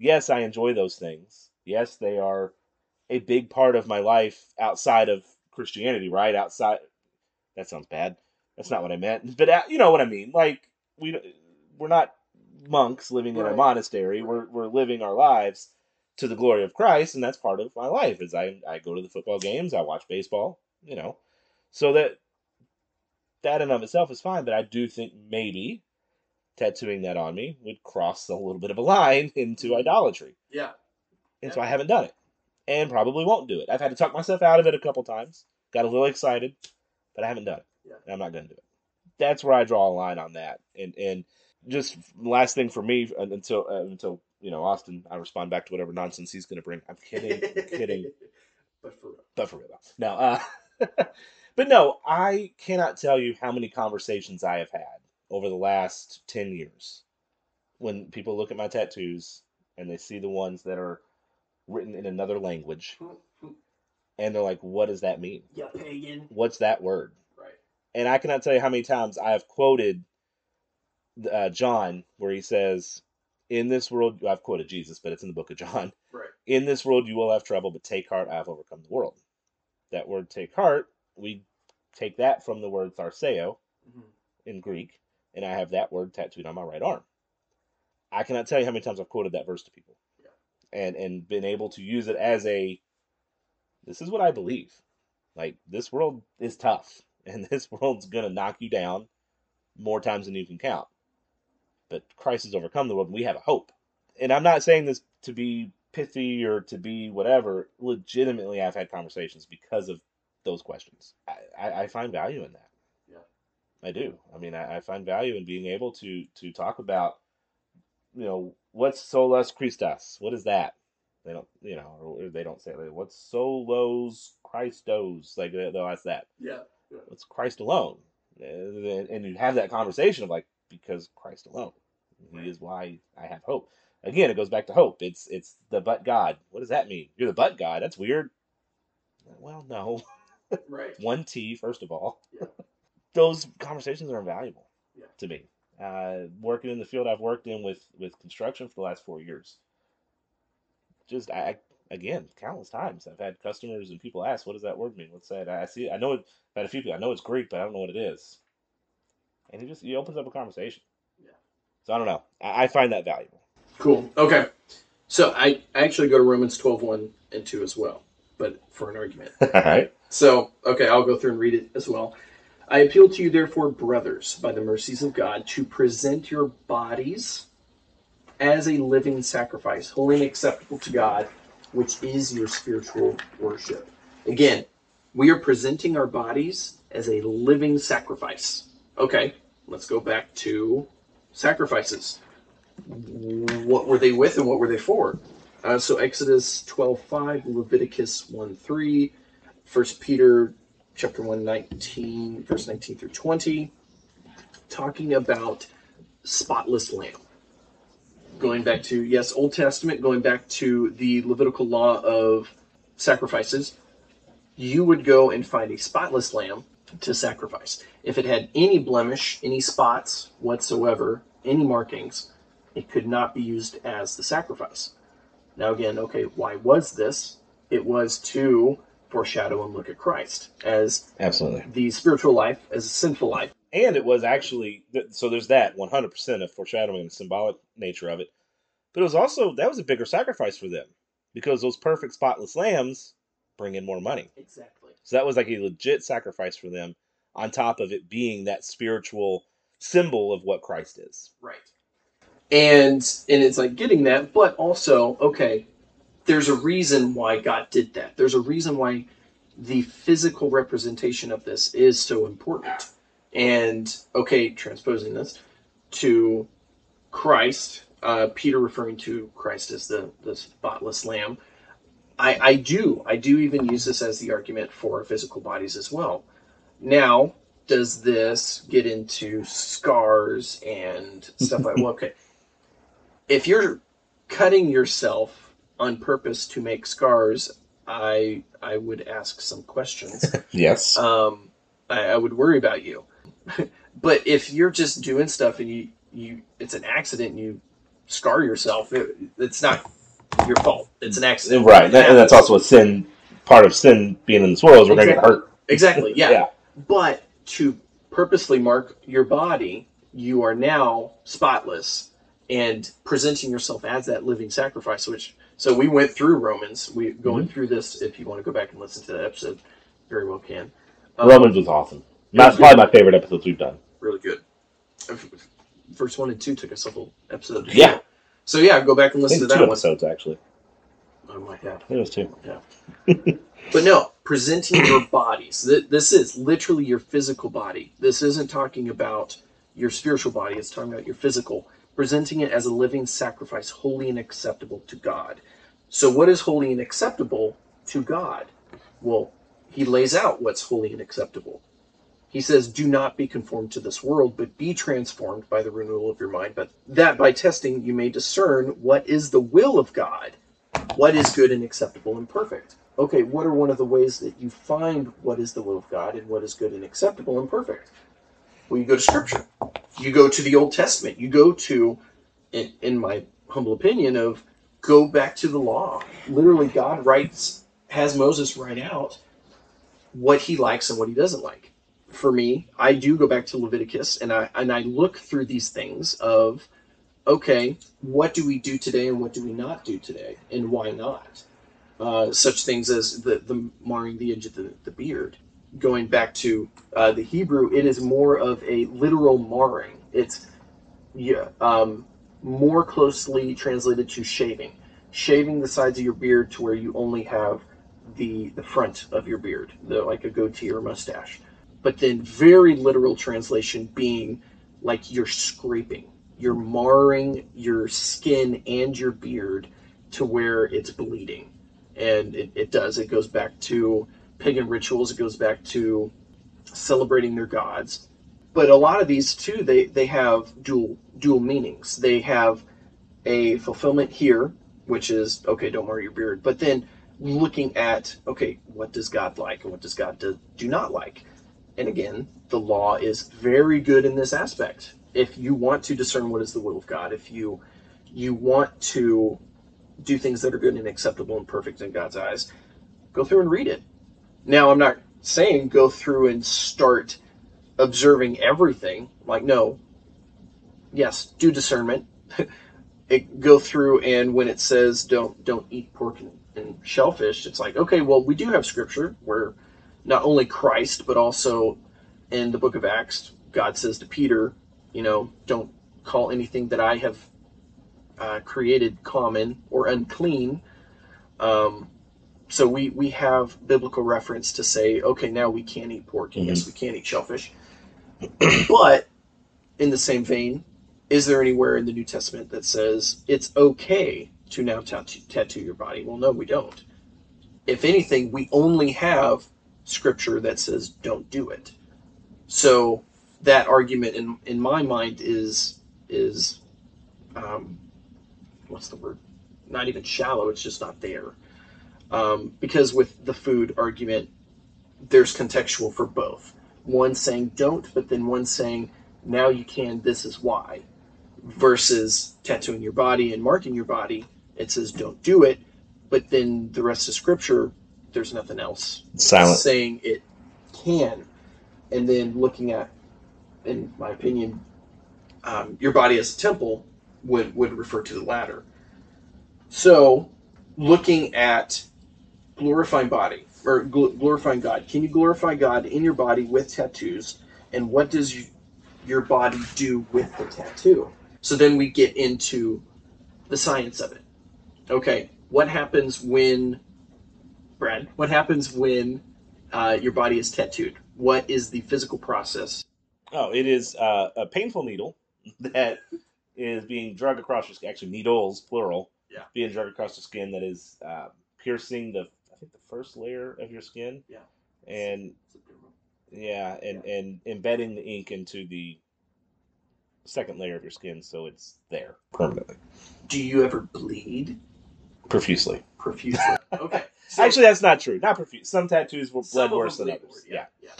yes, I enjoy those things. Yes, they are a big part of my life outside of Christianity, right? Outside. That sounds bad. That's not what I meant. But uh, you know what I mean. Like we we're not monks living in a Right. monastery. We're we're living our lives to the glory of Christ, and that's part of my life. Is I I go to the football games, I watch baseball, you know, so that that in of itself is fine. But I do think maybe tattooing that on me would cross a little bit of a line into idolatry, Yeah. and so I haven't done it, and probably won't do it. I've had to talk myself out of it a couple times. Got a little excited, but I haven't done it. Yeah. And I'm not going to do it. That's where I draw a line on that, and and just last thing for me uh, until uh, until you know Austin, I respond back to whatever nonsense he's going to bring. I'm kidding, I'm kidding, But for real. but for real. No, uh, but no, I cannot tell you how many conversations I have had over the last ten years when people look at my tattoos and they see the ones that are written in another language, and they're like, "What does that mean? Yeah, pagan. What's that word?" Right. And I cannot tell you how many times I have quoted uh, John where he says, "In this world, I've quoted Jesus, but it's in the book of John. Right. In this world, you will have trouble, but take heart, I have overcome the world." That word "take heart," we take that from the word "tharseo" Mhm. in Greek, and I have that word tattooed on my right arm. I cannot tell you how many times I've quoted that verse to people, Yeah. and and been able to use it as a, this is what I believe. Like this world is tough, and this world's gonna knock you down more times than you can count. But Christ has overcome the world, and we have a hope. And I'm not saying this to be pithy or to be whatever. Legitimately, I've had conversations because of those questions. I, I, I find value in that. Yeah. I do. I mean, I, I find value in being able to to talk about, you know, what's solus Christus? What is that? They don't, you know, or they don't say it. What's solos Christos? Like they- they'll ask that. Yeah. It's Christ alone, and and you have that conversation of like because Christ alone, He is why I have hope. Again, it goes back to hope. It's it's the but God. What does that mean? You're the but God. That's weird. Well, no. Right. One T, first of all. Yeah. Those conversations are invaluable Yeah. to me. Uh, working in the field I've worked in with with construction for the last four years. Just I, again countless times I've had customers and people ask, "What does that word mean? What's that?" I see. I know it. I've had a few people. I know it's Greek, but I don't know what it is. And it just it opens up a conversation. Yeah. So I don't know. I, I find that valuable. Cool. Okay. So I, I actually go to Romans 12, 1 and 2 as well, but for an argument. All right. So, okay, I'll go through and read it as well. I appeal to you, therefore, brothers, by the mercies of God, to present your bodies as a living sacrifice, holy and acceptable to God, which is your spiritual worship. Again, we are presenting our bodies as a living sacrifice. Okay, let's go back to sacrifices. What were they with and what were they for? Uh, so Exodus 12.5, Leviticus 1.3, First Peter chapter 1, 19, verse 19 through 20, talking about spotless lamb. Going back to, yes, Old Testament, going back to the Levitical law of sacrifices, you would go and find a spotless lamb to sacrifice. If it had any blemish, any spots whatsoever, any markings, it could not be used as the sacrifice. Now, again, okay, why was this? It was to foreshadow and look at Christ as Absolutely. the spiritual life, as a sinful life. And it was actually so. There's that 100 percent of foreshadowing and symbolic nature of it. But it was also that was a bigger sacrifice for them because those perfect spotless lambs bring in more money. Exactly. So that was like a legit sacrifice for them, on top of it being that spiritual symbol of what Christ is. Right. And and it's like getting that, but also, okay, there's a reason why God did that. There's a reason why the physical representation of this is so important. And okay, transposing this to Christ, uh, Peter referring to Christ as the, the spotless lamb. I, I do. I do even use this as the argument for physical bodies as well. Now, does this get into scars and stuff like well, okay. If you're cutting yourself on purpose to make scars, I I would ask some questions. Yes. um, I, I would worry about you. but if you're just doing stuff and you you it's an accident and you scar yourself, it, it's not your fault. It's an accident. right, that- and that's also a sin. Part of sin being in this world is we're going to get hurt. Exactly. Yeah. Yeah. But to purposely mark your body, you are now spotless and presenting yourself as that living sacrifice. Which so we went through Romans. We going Mm-hmm. through this. If you want to go back and listen to that episode, very well can. Um, Romans was awesome. That's probably my favorite episodes we've done. really good. Verse one and two took us a whole episode. Yeah. So yeah, go back and listen to two that one. episodes actually. I might have. It was two. Yeah. But no, presenting your bodies. Th- This is literally your physical body. This isn't talking about your spiritual body. It's talking about your physical. Presenting it as a living sacrifice, holy and acceptable to God. So, what is holy and acceptable to God? Well, he lays out what's holy and acceptable. He says, Do not be conformed to this world, but be transformed by the renewal of your mind. But that by testing you may discern what is the will of God, what is good and acceptable and perfect. Okay, what are one of the ways that you find what is the will of God and what is good and acceptable and perfect? Well, you go to Scripture. You go to the Old Testament. You go to, in, in my humble opinion, of go back to the law. Literally, God writes, has Moses write out what he likes and what he doesn't like. For me, I do go back to Leviticus and I and I look through these things of, okay, what do we do today and what do we not do today, and why not? Uh, such things as the, the marring the edge of the, the beard. Going back to uh, the Hebrew, it is more of a literal marring. It's yeah, um, more closely translated to shaving. Shaving the sides of your beard to where you only have the the front of your beard, the, like a goatee or mustache. But then, very literal translation being like you're scraping, you're marring your skin and your beard to where it's bleeding and it, it does. It goes back to pagan rituals. It goes back to celebrating their gods. But a lot of these too, they they have dual dual meanings. They have a fulfillment here, which is okay, don't marry your beard. But then looking at okay, what does God like and what does God do, do not like? And again, the law is very good in this aspect. If you want to discern what is the will of God, if you you want to do things that are good and acceptable and perfect in God's eyes, go through and read it. Now, I'm not saying go through and start observing everything. Like, no. Yes, do discernment. it, go through and when it says don't don't eat pork and, and shellfish, it's like okay, well we do have scripture where not only Christ but also in the book of Acts, God says to Peter, you know, don't call anything that I have uh, created common or unclean. Um, so we we have biblical reference to say, okay, now we can't eat pork, and yes, we can't eat shellfish. but in the same vein, is there anywhere in the New Testament that says it's okay to now tattoo, tattoo your body? Well, no, we don't. If anything, we only have scripture that says don't do it. So that argument, in in my mind, is is um, what's the word? Not even shallow. It's just not there. Um, because with the food argument, there's contextual for both. One saying don't, but then one saying now you can. This is why. Versus tattooing your body and marking your body, it says don't do it, but then the rest of scripture, there's nothing else Silent. saying it can. And then looking at, in my opinion, um, your body as a temple would would refer to the latter. So, looking at glorifying body or gl- glorifying God, can you glorify God in your body with tattoos? And what does you, your body do with the tattoo? So then we get into the science of it. Okay, what happens when, Brad? What happens when uh, your body is tattooed? What is the physical process? Oh, it is uh, a painful needle that is being dragged across your skin. Actually, needles, plural. Yeah. Being dragged across the skin that is uh, piercing the, I think, the first layer of your skin. Yeah. And yeah, and and embedding the ink into the second layer of your skin, so it's there permanently, Do you ever bleed profusely. profusely? Okay. So- Actually, that's not true. Not profuse. Some tattoos will of worse than bleed others. more, Yeah. yeah.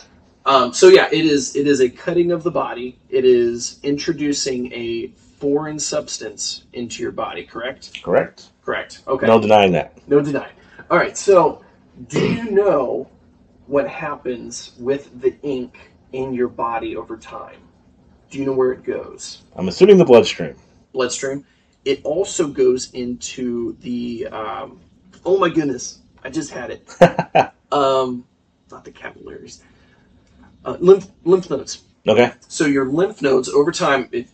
Um, so yeah, it is. It is a cutting of the body. It is introducing a foreign substance into your body, correct? Correct. Correct. Okay. No denying that. No denying. All right. So, do you know what happens with the ink in your body over time? Do you know where it goes? I'm assuming the bloodstream. Bloodstream. It also goes into the. Um, oh my goodness! I just had it. um, not the capillaries. Uh, lymph lymph nodes. Okay. So your lymph nodes over time, if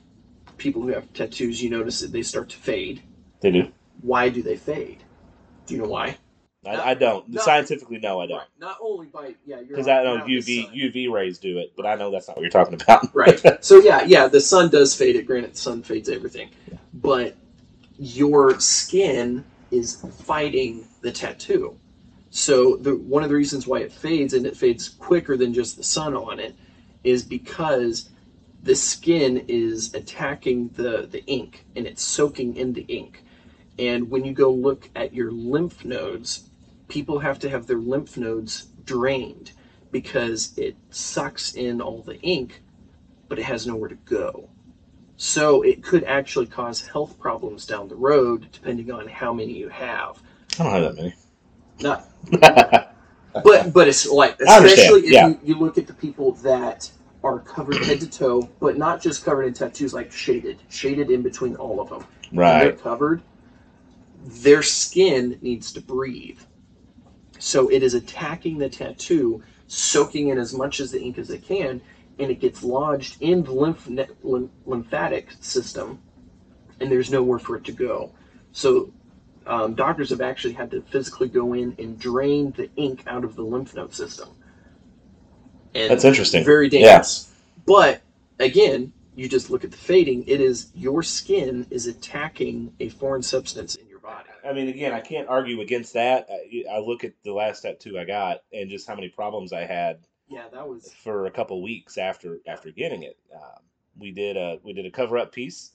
people who have tattoos, you notice that they start to fade. They do. Why do they fade? Do you know why? I, I don't. No. Scientifically, no, I don't. Right. Not only by yeah, Because I know UV. UV rays do it, but I know that's not what you're talking about. right. So yeah, yeah, the sun does fade it. Granted, the sun fades everything, but your skin is fighting the tattoo. So the one of the reasons why it fades and it fades quicker than just the sun on it is because the skin is attacking the the ink and it's soaking in the ink. And when you go look at your lymph nodes, people have to have their lymph nodes drained because it sucks in all the ink but it has nowhere to go. So it could actually cause health problems down the road, depending on how many you have. I don't have that many. Not, but but it's like especially if yeah. you, you look at the people that are covered head to toe, but not just covered in tattoos, like shaded, shaded in between all of them. When they're covered, their skin needs to breathe. So it is attacking the tattoo, soaking in as much as the ink as it can, and it gets lodged in the lymph ne- lymphatic system, and there's nowhere for it to go. So um, doctors have actually had to physically go in and drain the ink out of the lymph node system. And That's interesting. Very dangerous. But again, you just look at the fading. It is your skin is attacking a foreign substance in your body. I mean, again, I can't argue against that. I, I look at the last tattoo I got and just how many problems I had Yeah, that was for a couple weeks after after getting it. Um, we did a we did a cover up piece.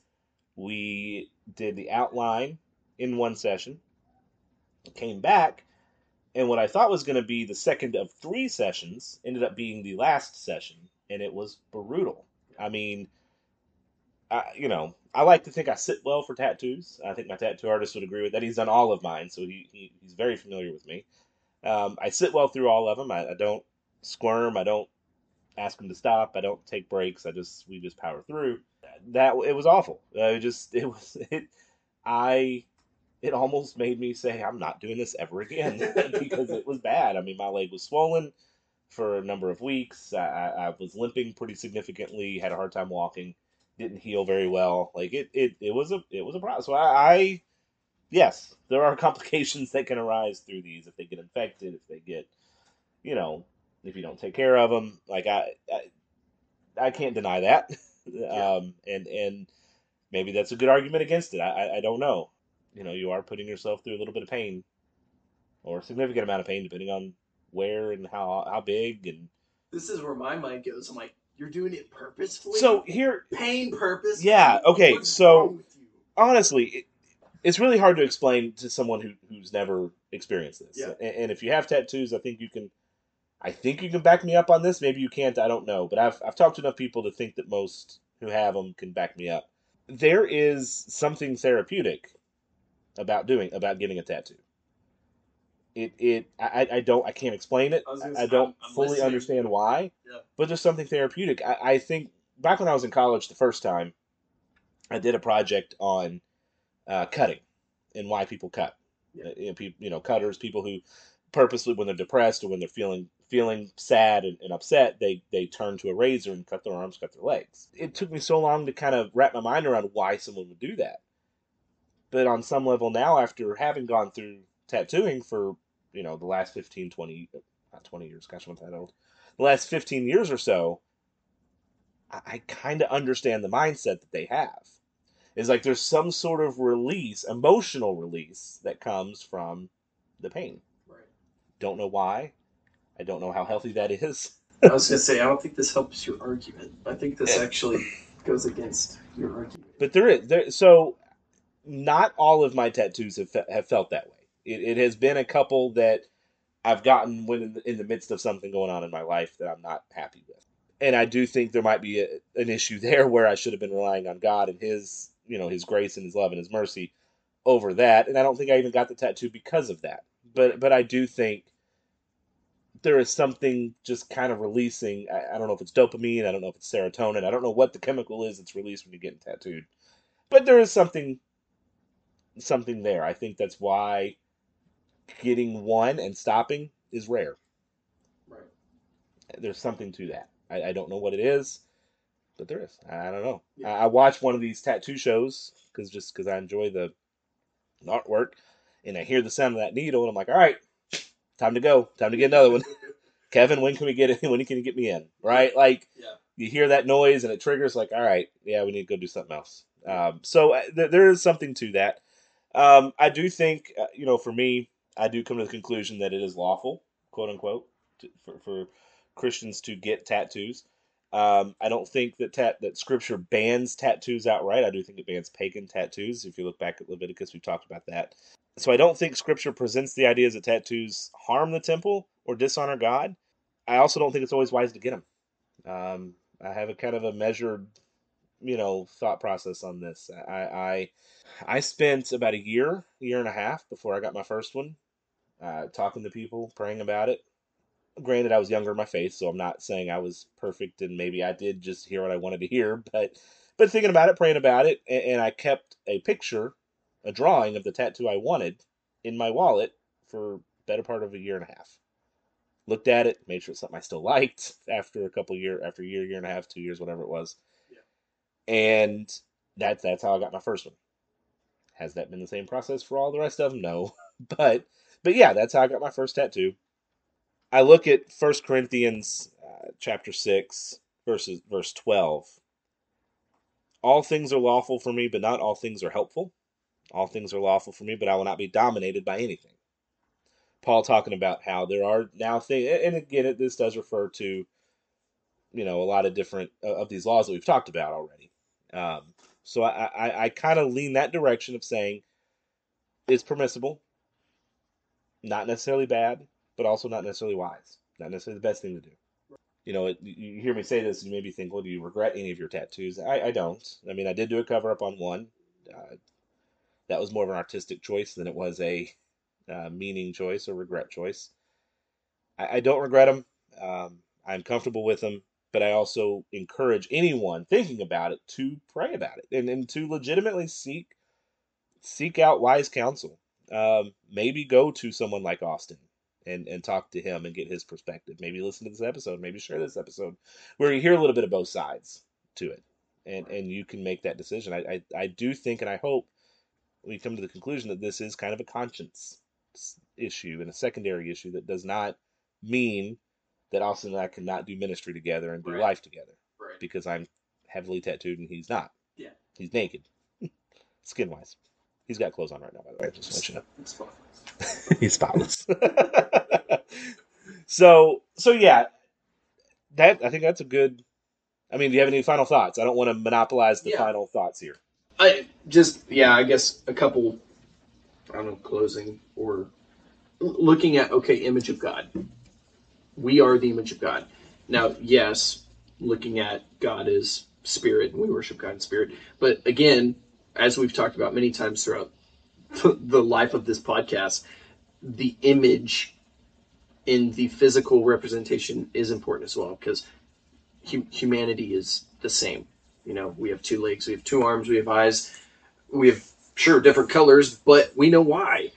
We did the outline in one session. Came back, and what I thought was going to be the second of three sessions ended up being the last session, and it was brutal. I mean, I, you know, I like to think I sit well for tattoos. I think my tattoo artist would agree with that. He's done all of mine, so he, he he's very familiar with me. Um, I sit well through all of them. I, I don't squirm. I don't ask him to stop. I don't take breaks. I just we just power through. That it was awful. It just it was it. I it almost made me say I'm not doing this ever again because it was bad. I mean, my leg was swollen for a number of weeks. I, I, was limping pretty significantly. Had a hard time walking. Didn't heal very well. Like it it, it was a it was a problem. So I, I yes, there are complications that can arise through these if they get infected, if they get you know if you don't take care of them. Like I, I, I can't deny that. um, and and maybe that's a good argument against it. I, I, I don't know. You know, you are putting yourself through a little bit of pain, or a significant amount of pain, depending on where and how how big. And this is where my mind goes. I'm like, you're doing it purposefully. so here, pain purpose. Yeah, okay, What's so- wrong with you? honestly, it, it's really hard to explain to someone who who's never experienced this. Yeah. And, and if you have tattoos, I think you can. I think you can back me up on this. Maybe you can't. I don't know. But I've I've talked to enough people to think that most who have them can back me up. There is something therapeutic about doing about getting a tattoo. It it I, I don't I can't explain it. I I, don't I'm- I'm fully listening. understand why. Yeah. But there's something therapeutic. I, I think back when I was in college the first time, I did a project on uh, cutting and why people cut. Yeah. Uh, You, know, peop you know, cutters, people who purposely, when they're depressed or when they're feeling feeling sad and, and upset, they they turn to a razor and cut their arms, cut their legs. It took me so long to kind of wrap my mind around why someone would do that. But on some level now, after having gone through tattooing for you know the last 15, 20, not 20 years, gosh, I'm not that old. The last 15 years or so, I, I kind of understand the mindset that they have. Is like there's some sort of release, emotional release that comes from the pain. Right. Don't know why. I don't know how healthy that is. I was gonna say, I don't think this helps your argument. I think this eh. actually goes against your argument. But there is there. So, not all of my tattoos have fe- have felt that way. It, it has been a couple that I've gotten when in the, in the midst of something going on in my life that I'm not happy with, and I do think there might be a, an issue there where I should have been relying on God and His you know his grace and his love and his mercy over that. And I don't think I even got the tattoo because of that. But but I do think there is something just kind of releasing. I, I don't know if it's dopamine. I don't know if it's serotonin. I don't know what the chemical is that's released when you get tattooed. But there is something something there. I think that's why getting one and stopping is rare. Right. There's something to that. I, I don't know what it is, but there is. I, I don't know. Yeah. I, I watch one of these tattoo shows because just because I enjoy the artwork, and I hear the sound of that needle, and I'm like, all right, time to go, time to get another one. Kevin, when can we get it? When can you get me in? Right? Like Yeah. you hear that noise and it triggers. Like, all right, yeah, we need to go do something else. Um, so uh, th- there is something to that. Um, I do think, uh, you know, for me, I do come to the conclusion that it is lawful, quote unquote, to, for, for Christians to get tattoos. Um, I don't think that tat- that Scripture bans tattoos outright. I do think it bans pagan tattoos. If you look back at Leviticus, we talked about that. So I don't think Scripture presents the ideas that tattoos harm the temple or dishonor God. I also don't think it's always wise to get them. Um, I have a kind of a measured, you know, thought process on this. I, I I spent about a year, year and a half before I got my first one, uh, talking to people, praying about it. Granted, I was younger in my faith, so I'm not saying I was perfect, and maybe I did just hear what I wanted to hear, but but thinking about it, praying about it, and, and I kept a picture, a drawing of the tattoo I wanted in my wallet for better part of a year and a half. Looked at it, made sure it's something I still liked after a couple year, after a year, year and a half, two years, whatever it was, and that's that's how I got my first one. Has that been the same process for all the rest of them? No, but but yeah, that's how I got my first tattoo. I look at First Corinthians uh, chapter six, verses verse twelve. All things are lawful for me, but not all things are helpful. All things are lawful for me, but I will not be dominated by anything. Paul talking about how there are now things, and again, this does refer to, you know, a lot of different uh, of these laws that we've talked about already. Um, so I, I, I kind of lean that direction of saying it's permissible, not necessarily bad, but also not necessarily wise, not necessarily the best thing to do. You know, it, you hear me say this, you maybe think, well, do you regret any of your tattoos? I, I don't. I mean, I did do a cover up on one. Uh, that was more of an artistic choice than it was a uh, meaning choice or regret choice. I, I don't regret them. Um, I'm comfortable with them, but I also encourage anyone thinking about it to pray about it and, and to legitimately seek seek out wise counsel. Um, maybe go to someone like Austin and, and talk to him and get his perspective. Maybe listen to this episode. Maybe share this episode where you hear a little bit of both sides to it, and and you can make that decision. I I, I do think and I hope we come to the conclusion that this is kind of a conscience issue and a secondary issue that does not mean that Austin and I cannot do ministry together and do Right. life together Right. because I'm heavily tattooed and he's not. Yeah. He's naked, skin wise. He's got clothes on right now, by the way. Just let you know. It's fine. He's spotless. so so yeah, that I think that's a good. I mean, do you have any final thoughts? I don't want to monopolize the Yeah. final thoughts here. I just yeah, I guess a couple. I don't know, closing or looking at okay, image of God. We are the image of God. Now, yes, looking at God as spirit, and we worship God in spirit. But again, as we've talked about many times throughout the life of this podcast, the image in the physical representation is important as well because hu- humanity is the same. You know, we have two legs, we have two arms, we have eyes, we have sure different colors, but we know why.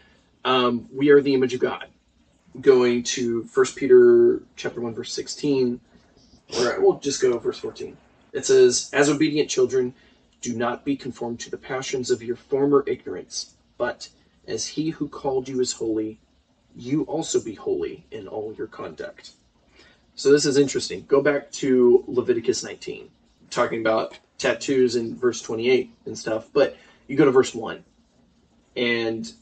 Um, we are the image of God. Going to First Peter chapter one verse sixteen, or we'll just go verse fourteen. It says, "As obedient children, do not be conformed to the passions of your former ignorance, but as He who called you is holy, you also be holy in all your conduct." So this is interesting. Go back to Leviticus 19, talking about tattoos in verse 28 and stuff, but you go to verse 1, and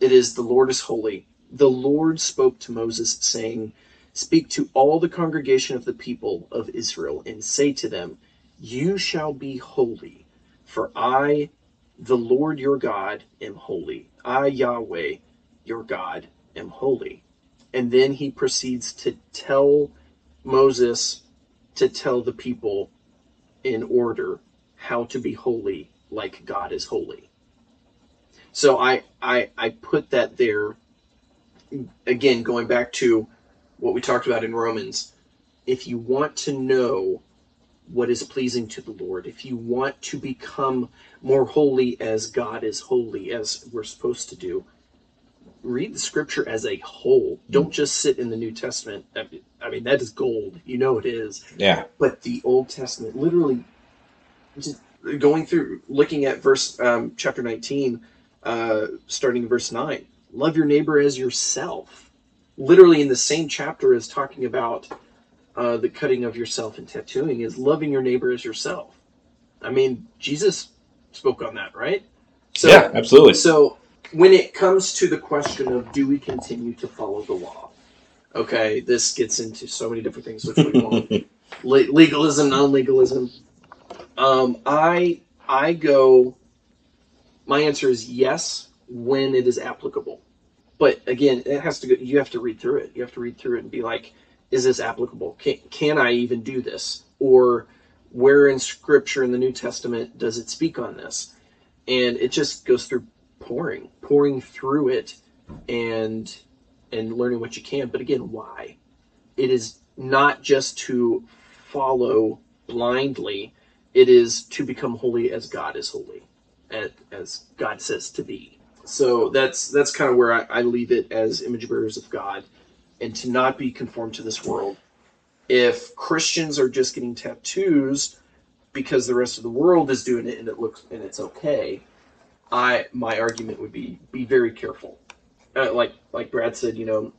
it is the Lord is holy. The Lord spoke to Moses, saying, Speak to all the congregation of the people of Israel, and say to them, You shall be holy, for I, the Lord your God, am holy. I, Yahweh, your God, am holy. And then he proceeds to tell Moses to tell the people in order how to be holy like God is holy. So I I I put that there again going back to what we talked about in Romans. If you want to know what is pleasing to the Lord, if you want to become more holy as God is holy, as we're supposed to do, read the scripture as a whole. Don't just sit in the New Testament. I mean, that is gold. You know it is. Yeah. But the Old Testament, literally, just going through, looking at verse um, chapter 19, uh, starting in verse 9, love your neighbor as yourself. Literally, in the same chapter as talking about uh, the cutting of yourself and tattooing, is loving your neighbor as yourself. I mean, Jesus spoke on that, right? So, yeah, absolutely. So when it comes to the question of do we continue to follow the law, okay, this gets into so many different things which we won't. Le- legalism, non-legalism. Um, I I go. My answer is yes when it is applicable, but again, it has to go. You have to read through it. You have to read through it and be like, is this applicable? Can can I even do this? Or where in Scripture in the New Testament does it speak on this? And it just goes through pouring, pouring through it, and and learning what you can. But again, why? It is not just to follow blindly. It is to become holy as God is holy, as, as God says to be. So that's that's kind of where I, I leave it as image bearers of God, and to not be conformed to this world. If Christians are just getting tattoos because the rest of the world is doing it and it looks and it's okay, I my argument would be be very careful. Uh, like like Brad said, you know,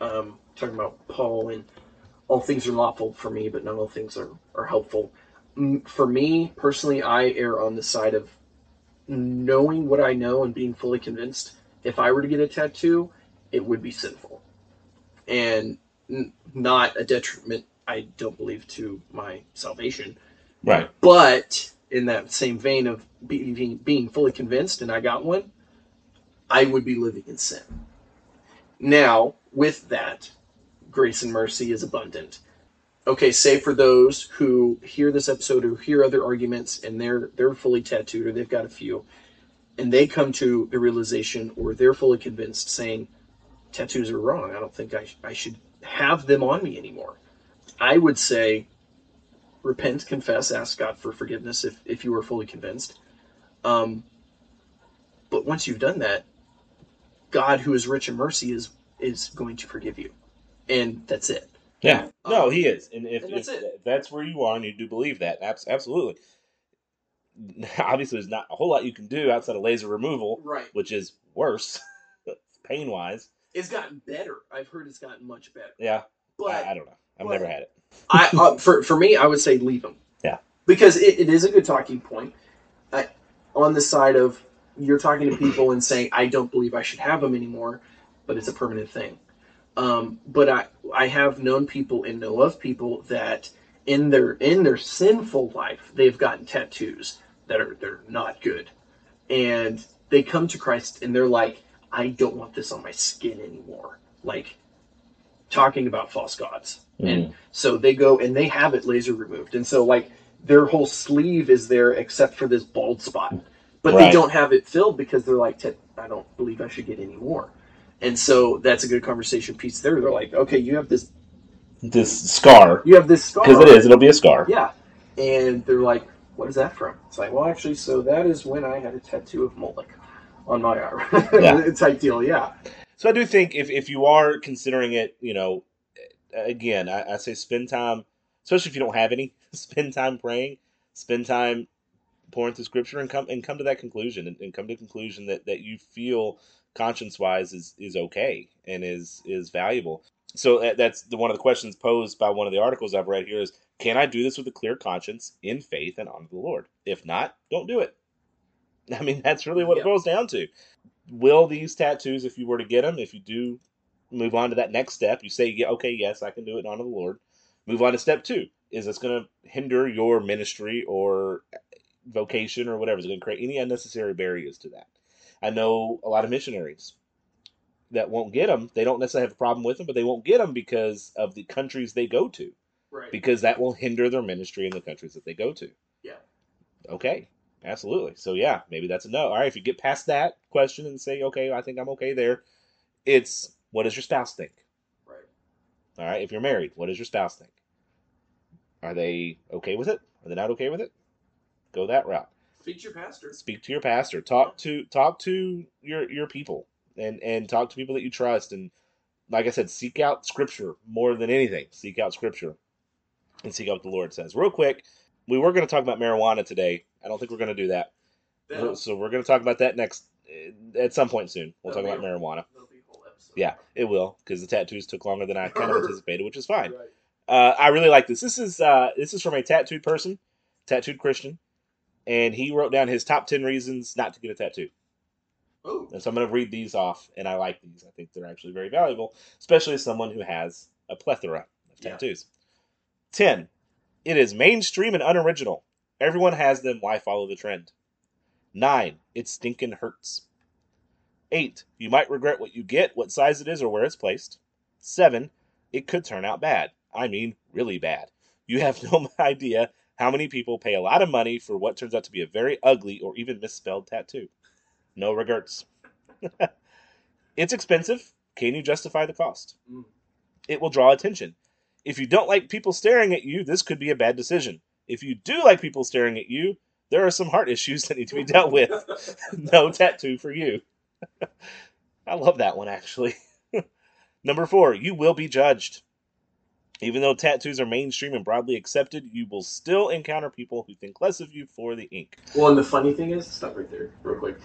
um, talking about Paul and all things are lawful for me, but not all things are are helpful. For me personally, I err on the side of knowing what I know and being fully convinced. If I were to get a tattoo, it would be sinful, and n- not a detriment. I don't believe to my salvation. Right. But in that same vein of being, being fully convinced and I got one, I would be living in sin. Now, with that, grace and mercy is abundant. Okay, say for those who hear this episode or hear other arguments and they're they're fully tattooed or they've got a few, and they come to the realization or they're fully convinced saying tattoos are wrong. I don't think I, I should have them on me anymore. I would say repent, confess, ask God for forgiveness if, if you are fully convinced. Um, but once you've done that, God, who is rich in mercy, is is going to forgive you, and that's it. Yeah, no, he is, and if, and that's if, it. that's where you are and you do believe that, abs- absolutely. Obviously, there's not a whole lot you can do outside of laser removal, Right. which is worse, pain wise. It's gotten better. I've heard it's gotten much better. Yeah, But I, I don't know. I've but- never had it. I uh, for for me, I would say leave them. Yeah. Because it, it is a good talking point. I, on the side of you're talking to people and saying I don't believe I should have them anymore, but it's a permanent thing. Um, but I I have known people and know of people that in their in their sinful life they've gotten tattoos that are they're not good, and they come to Christ and they're like I don't want this on my skin anymore. Like talking about false gods. And so they go and they have it laser removed. And so like their whole sleeve is there except for this bald spot. But they don't have it filled because they're like, I don't believe I should get any more. And so that's a good conversation piece there. They're like, okay, you have this, This scar, you have this scar. because it is, it'll be a scar. Yeah. And they're like, what is that from? It's like, well, actually, so that is when I had a tattoo of Moloch on my arm. Yeah. type deal, yeah. So I do think if, if you are considering it, you know, again, I, I say spend time, especially if you don't have any, spend time praying, spend time pouring through scripture and come and come to that conclusion and, and come to the conclusion that, that you feel conscience wise is, is okay and is is valuable. So that- that's the one of the questions posed by one of the articles I've read here is can I do this with a clear conscience in faith and honor the Lord? If not, don't do it. I mean, that's really what Yeah. it boils down to. Will these tattoos, if you were to get them, if you do move on to that next step, you say, yeah, okay, yes, I can do it in honor the Lord. Move on to step two. Is this going to hinder your ministry or vocation or whatever? Is it going to create any unnecessary barriers to that? I know a lot of missionaries that won't get them. They don't necessarily have a problem with them, but they won't get them because of the countries they go to, Right. because that will hinder their ministry in the countries that they go to. Yeah. Okay. Absolutely. So yeah, maybe that's a no. All right, if you get past that question and say, okay, I think I'm okay there, it's what does your spouse think? Right. All right, if you're married, what does your spouse think? Are they okay with it? Are they not okay with it? Go that route. Speak to your pastor. Speak to your pastor. Talk to talk to your your people and and talk to people that you trust and like I said, seek out scripture more than anything. Seek out scripture and seek out what the Lord says. Real quick, we were going to talk about marijuana today. I don't think we're going to do that. That'll- So we're going to talk about that next at some point soon. We'll talk about marijuana. that'll be a whole episode. Yeah, it will because the tattoos took longer than I kind of anticipated, which is fine. Right. Uh, I really like this. This is uh, this is from a tattooed person, tattooed Christian, and he wrote down his top ten reasons not to get a tattoo. Oh, And so I'm going to read these off, and I like these. I think they're actually very valuable, especially as someone who has a plethora of Yeah. tattoos. 10. It is mainstream and unoriginal. Everyone has them. Why follow the trend? 9. It stinkin' hurts. 8. You might regret what you get, what size it is, or where it's placed. 7. It could turn out bad. I mean, really bad. You have no idea how many people pay a lot of money for what turns out to be a very ugly or even misspelled tattoo. No regrets. it's expensive. Can you justify the cost? Mm. It will draw attention. If you don't like people staring at you, this could be a bad decision. If you do like people staring at you, there are some heart issues that need to be dealt with. no tattoo for you. I love that one actually. Number four, you will be judged. Even though tattoos are mainstream and broadly accepted, you will still encounter people who think less of you for the ink. Well, and the funny thing is, stop right there, real quick.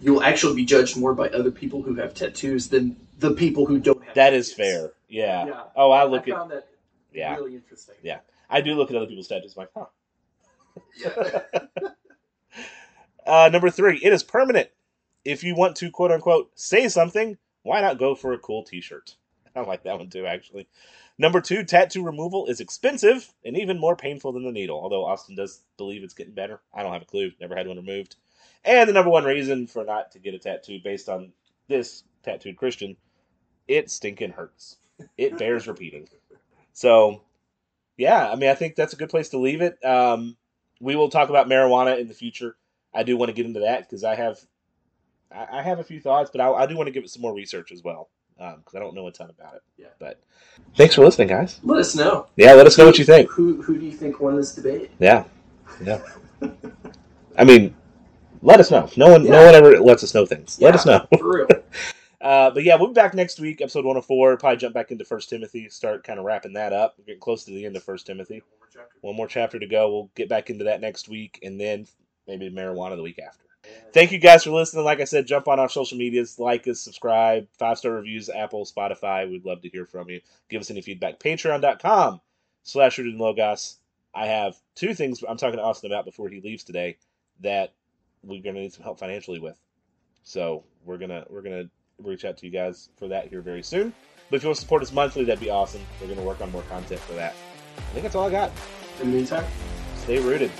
You'll actually be judged more by other people who have tattoos than the people who don't have. That is tattoos. fair. Yeah. Yeah. Oh, I I look at. that Yeah. really interesting. Yeah. I do look at other people's tattoos. I'm like, huh. Yeah. Uh, number three, it is permanent. If you want to quote unquote say something, why not go for a cool T-shirt? I like that one too, actually. Number two, tattoo removal is expensive and even more painful than the needle. Although Austin does believe it's getting better. I don't have a clue. Never had one removed. And the number one reason for not to get a tattoo, based on this tattooed Christian, it stinking hurts. It bears repeating. So, yeah, I mean, I think that's a good place to leave it. Um, we will talk about marijuana in the future. I do want to get into that because I have, I, have a few thoughts, but I, I do want to give it some more research as well because I don't know a ton about it. Yeah. But thanks for listening, guys. Let us know. Yeah, let us know what you think. Who who do you think won this debate? Yeah, yeah. I mean, let us know. No one, no one ever lets us know things. Let us know. For real. Uh, but yeah, we'll be back next week, episode 104. Probably jump back into First Timothy, start kind of wrapping that up. We're getting close to the end of First Timothy. One more chapter to go. We'll get back into that next week, and then maybe marijuana the week after. Thank you guys for listening. Like I said, jump on our social medias, like us, subscribe, five star reviews, Apple, Spotify. We'd love to hear from you. Give us any feedback. Patreon.com slash rooted in Logos. I have two things I'm talking to Austin about before he leaves today that we're gonna need some help financially with. So we're gonna we're gonna reach out to you guys for that here very soon. But if you want to support us monthly, that'd be awesome. We're gonna work on more content for that. I think that's all I got. In the meantime, Stay rooted.